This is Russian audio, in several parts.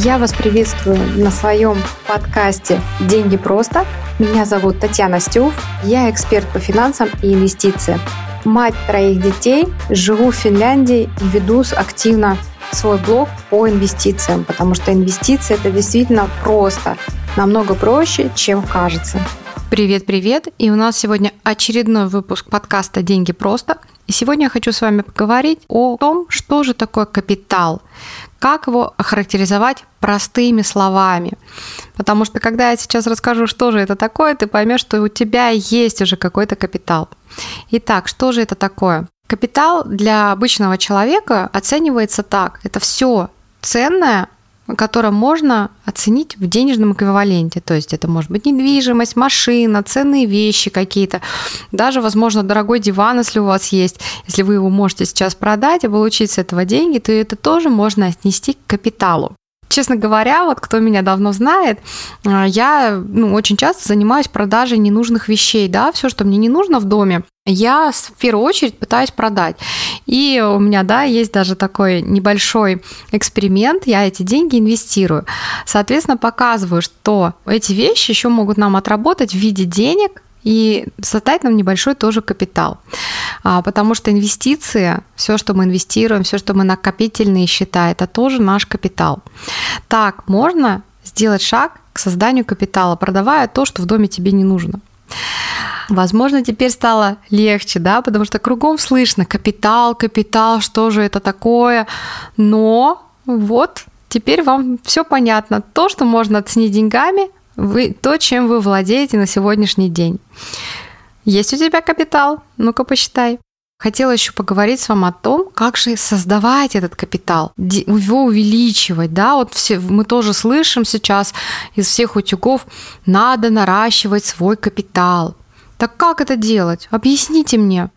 Я вас приветствую на своем подкасте «Деньги просто». Меня зовут Татьяна Стюв, я эксперт по финансам и инвестициям. Мать троих детей, живу в Финляндии и веду активно свой блог по инвестициям, потому что инвестиции это действительно просто, намного проще, чем кажется. Привет-привет! И у нас сегодня очередной выпуск подкаста «Деньги просто». И сегодня я хочу с вами поговорить о том, что же такое капитал, как его охарактеризовать простыми словами. Потому что когда я сейчас расскажу, что же это такое, ты поймешь, что у тебя есть уже какой-то капитал. Итак, что же это такое? Капитал для обычного человека оценивается так. Это все ценное, которое можно оценить в денежном эквиваленте. То есть это может быть недвижимость, машина, ценные вещи какие-то, даже, возможно, дорогой диван, если у вас есть. Если вы его можете сейчас продать и получить с этого деньги, то это тоже можно отнести к капиталу. Честно говоря, вот кто меня давно знает, а, я ну, очень часто занимаюсь продажей ненужных вещей, да, все, что мне не нужно в доме, я в первую очередь пытаюсь продать. И у меня, да, есть даже такой небольшой эксперимент, я эти деньги инвестирую. Соответственно, показываю, что эти вещи еще могут нам отработать в виде денег, и создать нам небольшой тоже капитал. А, потому что инвестиции, все, что мы инвестируем, все, что мы накопительные счета, это тоже наш капитал. Так, можно сделать шаг к созданию капитала, продавая то, что в доме тебе не нужно. Возможно, теперь стало легче, да, потому что кругом слышно капитал, капитал, что же это такое. Но вот теперь вам все понятно. То, что можно оценить деньгами, вы, то, чем вы владеете на сегодняшний день. Есть у тебя капитал? Ну-ка посчитай. Хотела еще поговорить с вами о том, как же создавать этот капитал, его увеличивать, да, вот все, мы тоже слышим сейчас из всех утюгов, надо наращивать свой капитал. Так как это делать? Объясните мне.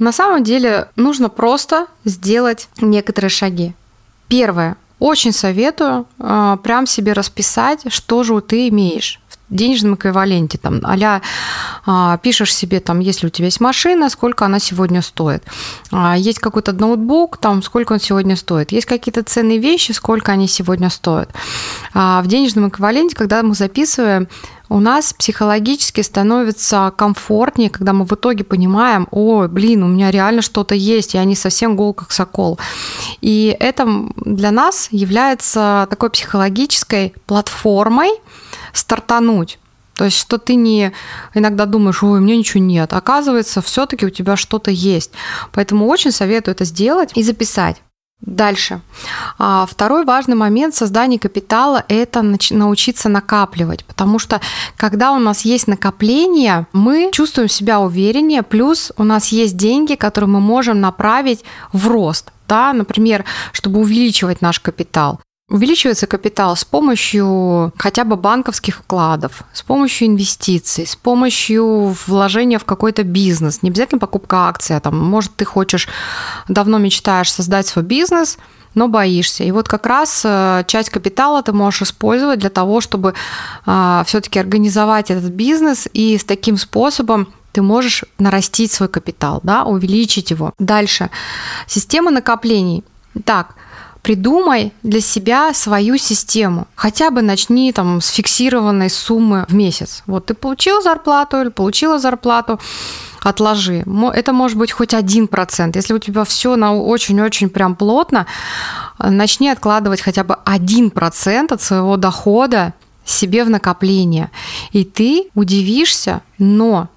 На самом деле нужно просто сделать некоторые шаги. Первое. Очень советую э, прям себе расписать, что же ты имеешь денежном эквиваленте. Там, а э, пишешь себе, там, если у тебя есть машина, сколько она сегодня стоит. Э, есть какой-то ноутбук, там, сколько он сегодня стоит. Есть какие-то ценные вещи, сколько они сегодня стоят. Э, в денежном эквиваленте, когда мы записываем у нас психологически становится комфортнее, когда мы в итоге понимаем, ой, блин, у меня реально что-то есть, я не совсем гол как сокол. И это для нас является такой психологической платформой стартануть. То есть, что ты не иногда думаешь, ой, у меня ничего нет. Оказывается, все-таки у тебя что-то есть. Поэтому очень советую это сделать и записать. Дальше. А, второй важный момент создания капитала – это научиться накапливать, потому что когда у нас есть накопление, мы чувствуем себя увереннее, плюс у нас есть деньги, которые мы можем направить в рост. Да, например, чтобы увеличивать наш капитал. Увеличивается капитал с помощью хотя бы банковских вкладов, с помощью инвестиций, с помощью вложения в какой-то бизнес. Не обязательно покупка акций, а там, может, ты хочешь, давно мечтаешь создать свой бизнес, но боишься. И вот как раз э, часть капитала ты можешь использовать для того, чтобы а, все-таки организовать этот бизнес, и с таким способом ты можешь нарастить свой капитал, да, увеличить его. Дальше. Система накоплений. Так, придумай для себя свою систему. Хотя бы начни там с фиксированной суммы в месяц. Вот ты получил зарплату или получила зарплату, отложи. Это может быть хоть один процент. Если у тебя все на очень-очень прям плотно, начни откладывать хотя бы один процент от своего дохода себе в накопление. И ты удивишься, но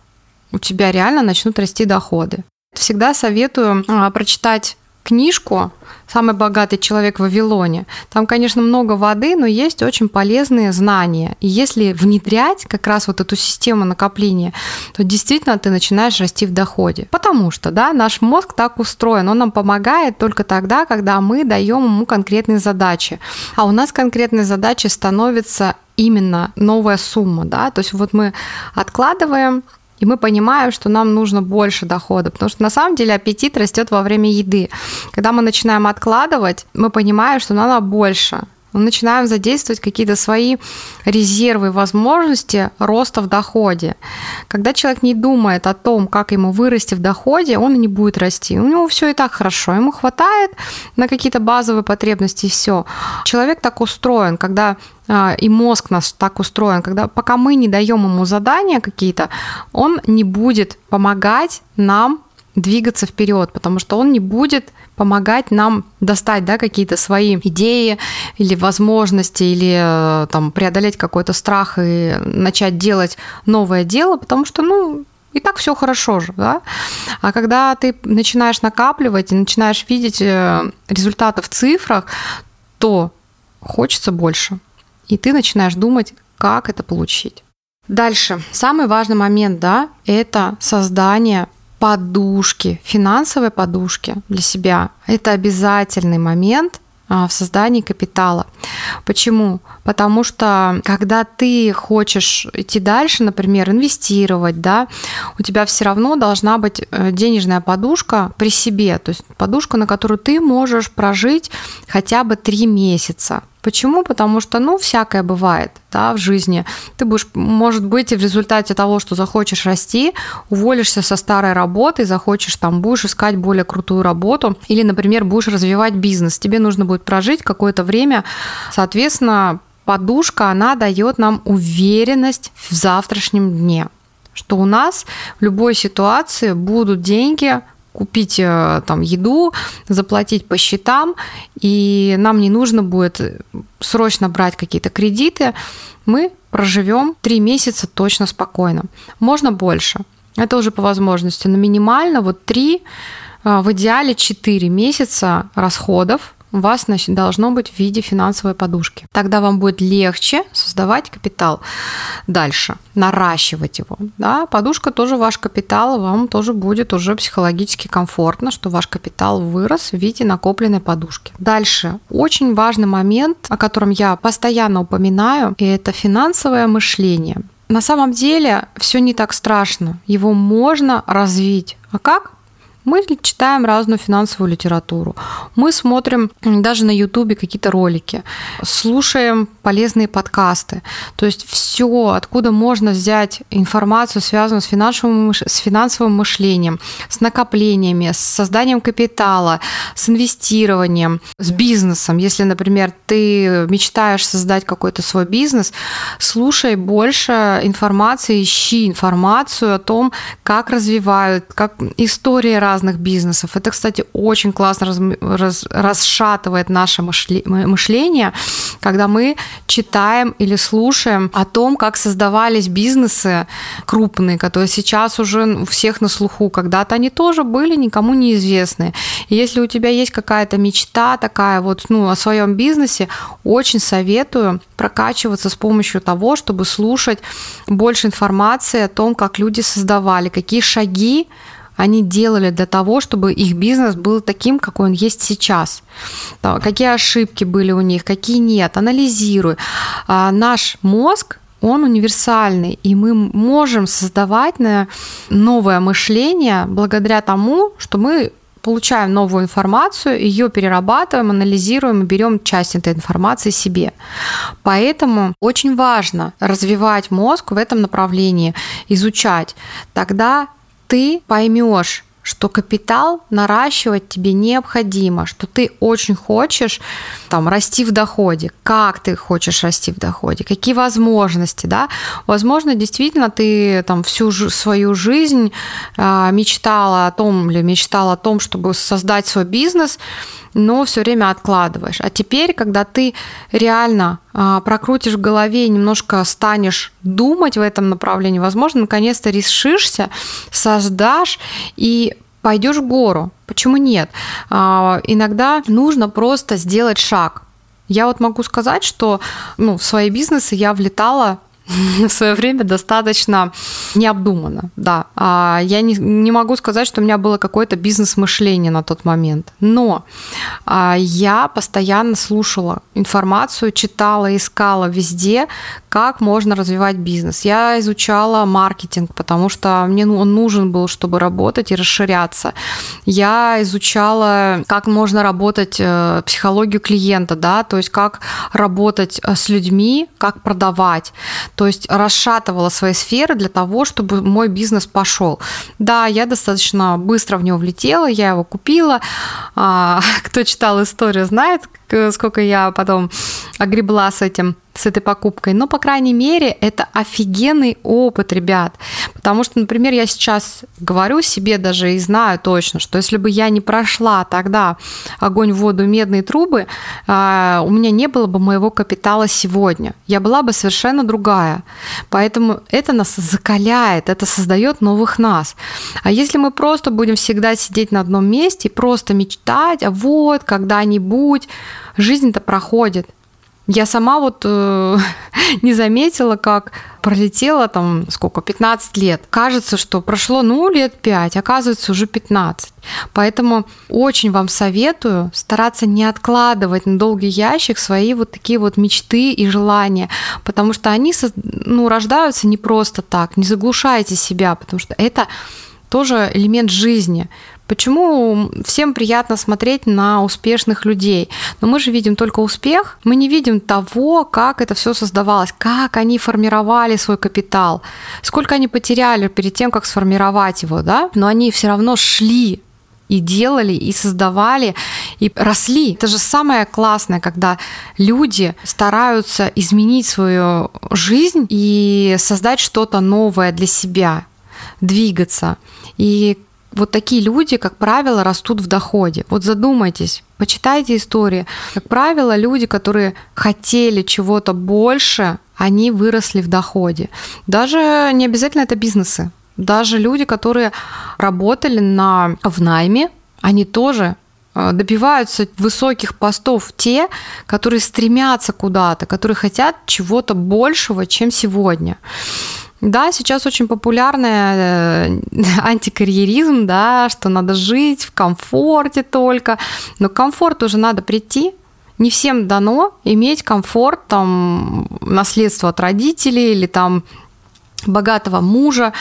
у тебя реально начнут расти доходы. Всегда советую а, прочитать книжку «Самый богатый человек в Вавилоне». Там, конечно, много воды, но есть очень полезные знания. И если внедрять как раз вот эту систему накопления, то действительно ты начинаешь расти в доходе. Потому что, да, наш мозг так устроен, он нам помогает только тогда, когда мы даем ему конкретные задачи. А у нас конкретные задачи становятся именно новая сумма, да, то есть вот мы откладываем и мы понимаем, что нам нужно больше дохода, потому что на самом деле аппетит растет во время еды. Когда мы начинаем откладывать, мы понимаем, что надо больше. Начинаем задействовать какие-то свои резервы, возможности роста в доходе. Когда человек не думает о том, как ему вырасти в доходе, он не будет расти. У него все и так хорошо, ему хватает на какие-то базовые потребности и все. Человек так устроен, когда а, и мозг наш так устроен, когда пока мы не даем ему задания какие-то, он не будет помогать нам двигаться вперед, потому что он не будет помогать нам достать да, какие-то свои идеи или возможности, или э, там, преодолеть какой-то страх и начать делать новое дело, потому что, ну, и так все хорошо же, да? А когда ты начинаешь накапливать и начинаешь видеть э, результаты в цифрах, то хочется больше. И ты начинаешь думать, как это получить. Дальше. Самый важный момент, да, это создание подушки, финансовой подушки для себя. Это обязательный момент а, в создании капитала. Почему? Потому что когда ты хочешь идти дальше, например, инвестировать, да, у тебя все равно должна быть э, денежная подушка при себе, то есть подушка, на которую ты можешь прожить хотя бы три месяца. Почему? Потому что, ну, всякое бывает да, в жизни. Ты будешь, может быть, в результате того, что захочешь расти, уволишься со старой работы, захочешь там, будешь искать более крутую работу, или, например, будешь развивать бизнес. Тебе нужно будет прожить какое-то время, соответственно, подушка, она дает нам уверенность в завтрашнем дне что у нас в любой ситуации будут деньги, купить э, там еду, заплатить по счетам, и нам не нужно будет срочно брать какие-то кредиты, мы проживем три месяца точно спокойно. Можно больше. Это уже по возможности, но минимально вот три, э, в идеале 4 месяца расходов вас значит, должно быть в виде финансовой подушки. Тогда вам будет легче создавать капитал дальше, наращивать его. Да? Подушка тоже ваш капитал, вам тоже будет уже психологически комфортно, что ваш капитал вырос в виде накопленной подушки. Дальше. Очень важный момент, о котором я постоянно упоминаю, и это финансовое мышление. На самом деле все не так страшно. Его можно развить. А как? Мы читаем разную финансовую литературу, мы смотрим даже на Ютубе какие-то ролики, слушаем полезные подкасты. То есть все, откуда можно взять информацию, связанную с финансовым, с финансовым мышлением, с накоплениями, с созданием капитала, с инвестированием, с бизнесом. Если, например, ты мечтаешь создать какой-то свой бизнес, слушай больше информации, ищи информацию о том, как развивают, как истории разных бизнесов. Это, кстати, очень классно раз, раз, расшатывает наше мышление, когда мы читаем или слушаем о том, как создавались бизнесы крупные, которые сейчас уже у всех на слуху. Когда-то они тоже были никому неизвестны. И если у тебя есть какая-то мечта такая вот ну, о своем бизнесе, очень советую прокачиваться с помощью того, чтобы слушать больше информации о том, как люди создавали, какие шаги они делали для того, чтобы их бизнес был таким, какой он есть сейчас. Какие ошибки были у них, какие нет. Анализируй. А наш мозг он универсальный, и мы можем создавать новое мышление благодаря тому, что мы получаем новую информацию, ее перерабатываем, анализируем и берем часть этой информации себе. Поэтому очень важно развивать мозг в этом направлении, изучать. Тогда ты поймешь, что капитал наращивать тебе необходимо, что ты очень хочешь там, расти в доходе, как ты хочешь расти в доходе, какие возможности, да, возможно, действительно ты там всю свою жизнь э, мечтала о том или мечтала о том, чтобы создать свой бизнес, но все время откладываешь. А теперь, когда ты реально а, прокрутишь в голове и немножко станешь думать в этом направлении, возможно, наконец-то решишься, создашь и пойдешь в гору. Почему нет? А, иногда нужно просто сделать шаг. Я вот могу сказать, что ну, в свои бизнесы я влетала в свое время достаточно необдуманно, да. А я не, не могу сказать, что у меня было какое-то бизнес-мышление на тот момент, но а, я постоянно слушала информацию, читала, искала везде, как можно развивать бизнес. Я изучала маркетинг, потому что мне ну, он нужен был, чтобы работать и расширяться. Я изучала, как можно работать, э, психологию клиента, да, то есть как работать э, с людьми, как продавать. То есть расшатывала свои сферы для того, чтобы мой бизнес пошел. Да, я достаточно быстро в него влетела, я его купила. А, кто читал историю, знает, сколько я потом огребла с этим с этой покупкой. Но, по крайней мере, это офигенный опыт, ребят. Потому что, например, я сейчас говорю себе даже и знаю точно, что если бы я не прошла тогда огонь, воду, медные трубы, а, у меня не было бы моего капитала сегодня. Я была бы совершенно другая. Поэтому это нас закаляет, это создает новых нас. А если мы просто будем всегда сидеть на одном месте и просто мечтать, а вот когда-нибудь, жизнь-то проходит – я сама вот э, не заметила, как пролетело там сколько, 15 лет. Кажется, что прошло, ну, лет 5, оказывается, уже 15. Поэтому очень вам советую стараться не откладывать на долгий ящик свои вот такие вот мечты и желания, потому что они ну, рождаются не просто так. Не заглушайте себя, потому что это тоже элемент жизни. Почему всем приятно смотреть на успешных людей? Но мы же видим только успех, мы не видим того, как это все создавалось, как они формировали свой капитал, сколько они потеряли перед тем, как сформировать его, да? Но они все равно шли и делали, и создавали, и росли. Это же самое классное, когда люди стараются изменить свою жизнь и создать что-то новое для себя, двигаться. И вот такие люди, как правило, растут в доходе. Вот задумайтесь, почитайте истории. Как правило, люди, которые хотели чего-то больше, они выросли в доходе. Даже не обязательно это бизнесы. Даже люди, которые работали на, в найме, они тоже э, добиваются высоких постов те, которые стремятся куда-то, которые хотят чего-то большего, чем сегодня. Да, сейчас очень популярный э, антикарьеризм, да, что надо жить в комфорте только. Но к комфорту уже надо прийти. Не всем дано иметь комфорт, там, наследство от родителей или там богатого мужа.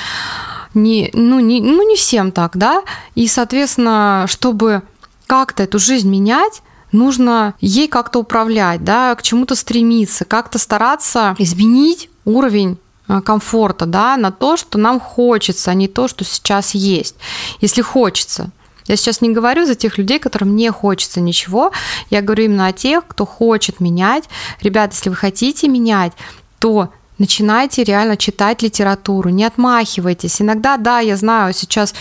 Не, ну, не, ну, не всем так, да. И, соответственно, чтобы как-то эту жизнь менять, нужно ей как-то управлять, да, к чему-то стремиться, как-то стараться изменить уровень комфорта, да, на то, что нам хочется, а не то, что сейчас есть. Если хочется. Я сейчас не говорю за тех людей, которым не хочется ничего. Я говорю именно о тех, кто хочет менять. Ребята, если вы хотите менять, то начинайте реально читать литературу, не отмахивайтесь. Иногда, да, я знаю, сейчас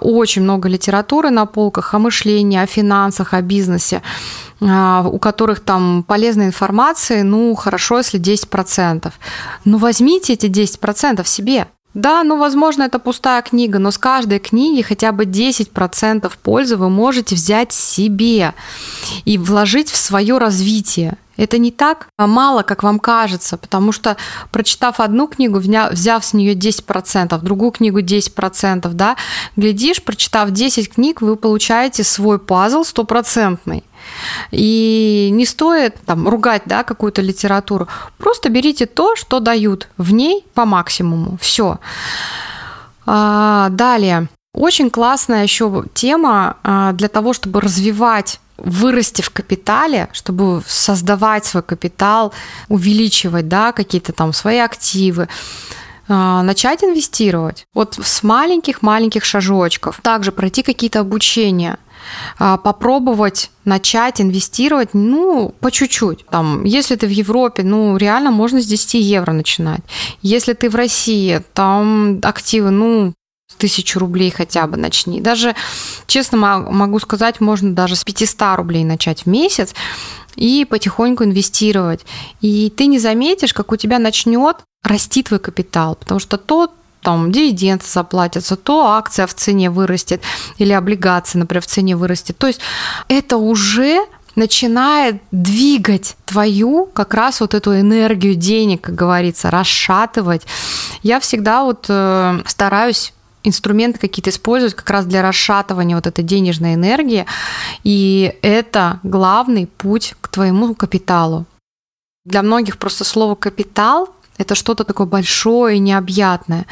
очень много литературы на полках о мышлении, о финансах, о бизнесе. А, у которых там полезной информации, ну, хорошо, если 10%. Ну, возьмите эти 10% себе. Да, ну, возможно, это пустая книга, но с каждой книги хотя бы 10% пользы вы можете взять себе и вложить в свое развитие. Это не так мало, как вам кажется, потому что прочитав одну книгу, взяв с нее 10%, другую книгу 10%, да, глядишь, прочитав 10 книг, вы получаете свой пазл стопроцентный. И не стоит там ругать да, какую-то литературу. Просто берите то, что дают в ней по максимуму. Все. А, далее. Очень классная еще тема а, для того, чтобы развивать вырасти в капитале, чтобы создавать свой капитал, увеличивать да, какие-то там свои активы, а, начать инвестировать. Вот с маленьких-маленьких шажочков. Также пройти какие-то обучения – попробовать начать инвестировать, ну, по чуть-чуть. Там, если ты в Европе, ну, реально можно с 10 евро начинать. Если ты в России, там активы, ну, тысячу рублей хотя бы начни. Даже, честно могу сказать, можно даже с 500 рублей начать в месяц и потихоньку инвестировать. И ты не заметишь, как у тебя начнет расти твой капитал, потому что тот там дивиденды заплатятся, то акция в цене вырастет или облигация, например, в цене вырастет. То есть это уже начинает двигать твою как раз вот эту энергию денег, как говорится, расшатывать. Я всегда вот э, стараюсь инструменты какие-то использовать как раз для расшатывания вот этой денежной энергии. И это главный путь к твоему капиталу. Для многих просто слово капитал это что-то такое большое и необъятное.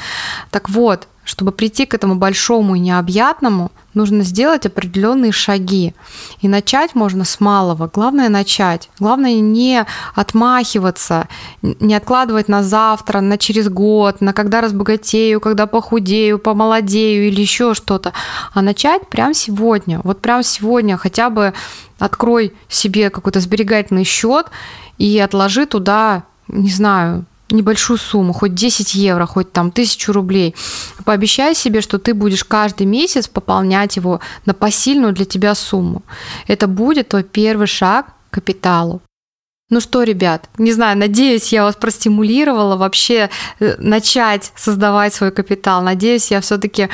Так вот, чтобы прийти к этому большому и необъятному, нужно сделать определенные шаги. И начать можно с малого. Главное начать. Главное не отмахиваться, не откладывать на завтра, на через год, на когда разбогатею, когда похудею, помолодею или еще что-то. А начать прямо сегодня. Вот прямо сегодня хотя бы открой себе какой-то сберегательный счет и отложи туда, не знаю, небольшую сумму, хоть 10 евро, хоть там тысячу рублей. Пообещай себе, что ты будешь каждый месяц пополнять его на посильную для тебя сумму. Это будет твой первый шаг к капиталу. Ну что, ребят, не знаю, надеюсь, я вас простимулировала вообще э, начать создавать свой капитал. Надеюсь, я все-таки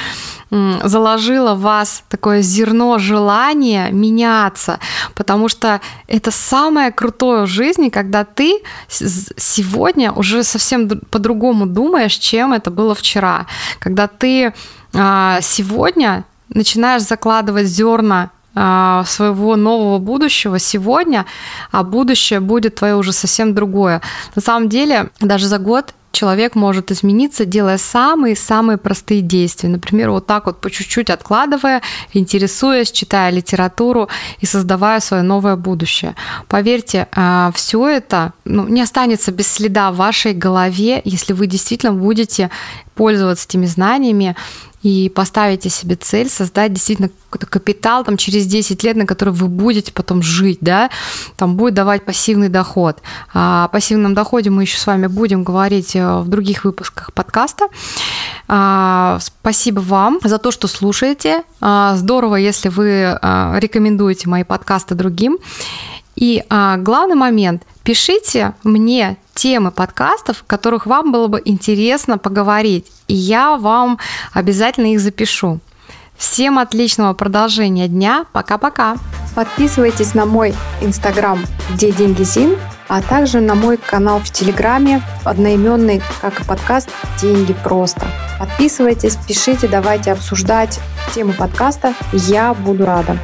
заложила в вас такое зерно желания меняться, потому что это самое крутое в жизни, когда ты сегодня уже совсем по-другому думаешь, чем это было вчера. Когда ты а, сегодня начинаешь закладывать зерна своего нового будущего сегодня, а будущее будет твое уже совсем другое. На самом деле, даже за год человек может измениться, делая самые-самые простые действия. Например, вот так вот по чуть-чуть откладывая, интересуясь, читая литературу и создавая свое новое будущее. Поверьте, а, все это ну, не останется без следа в вашей голове, если вы действительно будете пользоваться этими знаниями и поставите себе цель создать действительно какой-то капитал там через 10 лет, на который вы будете потом жить, да, там будет давать пассивный доход. А о пассивном доходе мы еще с вами будем говорить э, в других выпусках подкаста. А, спасибо вам за то, что слушаете. А, здорово, если вы рекомендуете мои подкасты другим. И главный момент, пишите мне темы подкастов, которых вам было бы интересно поговорить, и я вам обязательно их запишу. Всем отличного продолжения дня. Пока-пока. Подписывайтесь на мой инстаграм «Где деньги Зин», а также на мой канал в Телеграме, одноименный, как и подкаст «Деньги просто». Подписывайтесь, пишите, давайте обсуждать темы подкаста. Я буду рада.